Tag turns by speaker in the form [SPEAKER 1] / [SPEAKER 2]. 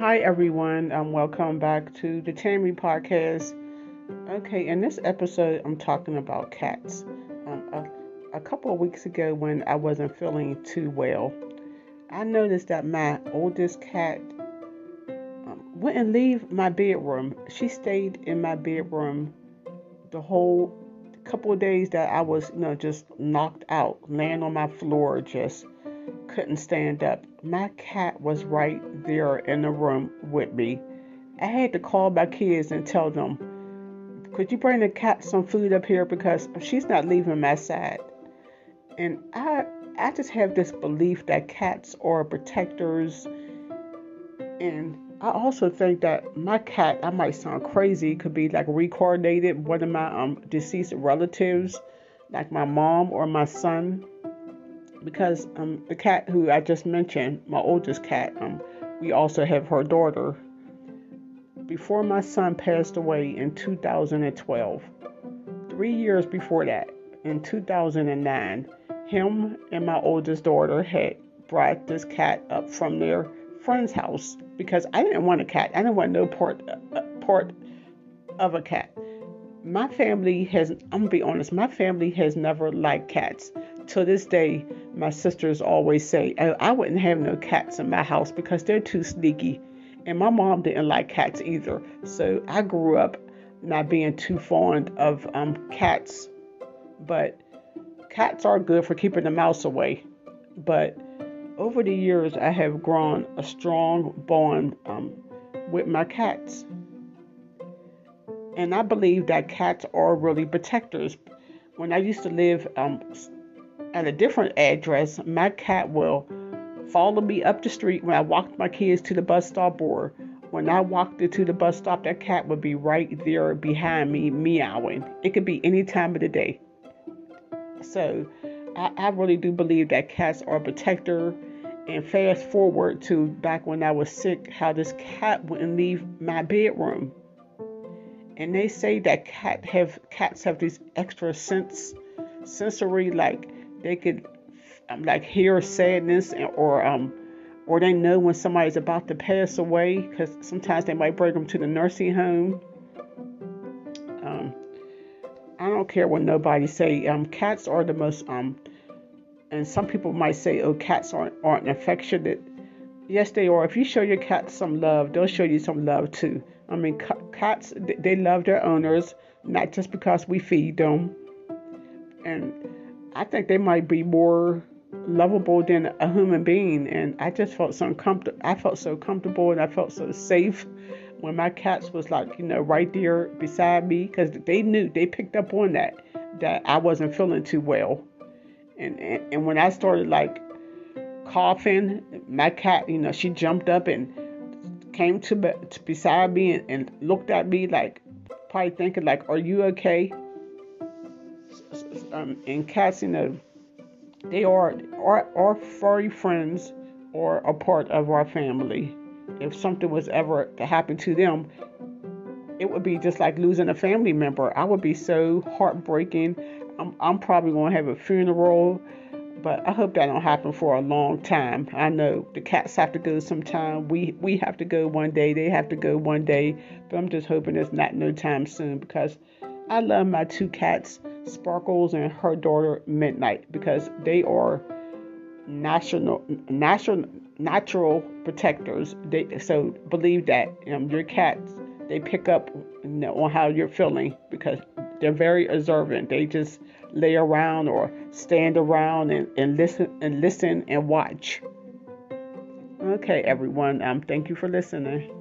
[SPEAKER 1] Hi, everyone. Um, welcome back to the Tammy Podcast. Okay, in this episode, I'm talking about cats. Um, a, a couple of weeks ago, when I wasn't feeling too well, I noticed that my oldest cat um, wouldn't leave my bedroom. She stayed in my bedroom the whole couple of days that I was, you know, just knocked out, laying on my floor, just couldn't stand up. My cat was right there in the room with me. I had to call my kids and tell them, could you bring the cat some food up here because she's not leaving my side. And I I just have this belief that cats are protectors and I also think that my cat, I might sound crazy, could be like reincarnated one of my um deceased relatives, like my mom or my son because um, the cat who I just mentioned, my oldest cat, um, we also have her daughter. Before my son passed away in 2012, three years before that, in 2009, him and my oldest daughter had brought this cat up from their friend's house because I didn't want a cat. I didn't want no part uh, part of a cat. My family has, I'm gonna be honest, my family has never liked cats to this day, my sisters always say, I, I wouldn't have no cats in my house because they're too sneaky. And my mom didn't like cats either. So I grew up not being too fond of um, cats. But cats are good for keeping the mouse away. But over the years, I have grown a strong bond um, with my cats. And I believe that cats are really protectors. When I used to live um, at a different address, my cat will follow me up the street when I walked my kids to the bus stop or when I walked into the bus stop, that cat would be right there behind me meowing. It could be any time of the day. So I, I really do believe that cats are a protector. And fast forward to back when I was sick, how this cat wouldn't leave my bedroom. And they say that cat have cats have these extra sense sensory like they could um, like hear sadness or um or they know when somebody's about to pass away because sometimes they might bring them to the nursing home. Um, I don't care what nobody say. Um, cats are the most um, and some people might say, oh, cats aren't aren't affectionate. Yes, they are. If you show your cat some love, they'll show you some love too. I mean, cats they love their owners, not just because we feed them. And I think they might be more lovable than a human being. And I just felt so comfortable. I felt so comfortable and I felt so safe when my cats was like, you know, right there beside me because they knew they picked up on that that I wasn't feeling too well. And, and and when I started like coughing, my cat, you know, she jumped up and came to, to beside me and, and looked at me like probably thinking like, "Are you okay?" um, and cats, you know, they are are, our furry friends or a part of our family. If something was ever to happen to them, it would be just like losing a family member. I would be so heartbreaking. I'm, I'm probably going to have a funeral, but I hope that don't happen for a long time. I know the cats have to go sometime. We we have to go one day. They have to go one day. But I'm just hoping it's not no time soon because I love my two cats, Sparkles and her daughter Midnight, because they are national national natural protectors. They so believe that um, your cats they pick up you know, on how you're feeling because they're very observant. They just lay around or stand around and, and listen and listen and watch. Okay, everyone. Um, thank you for listening.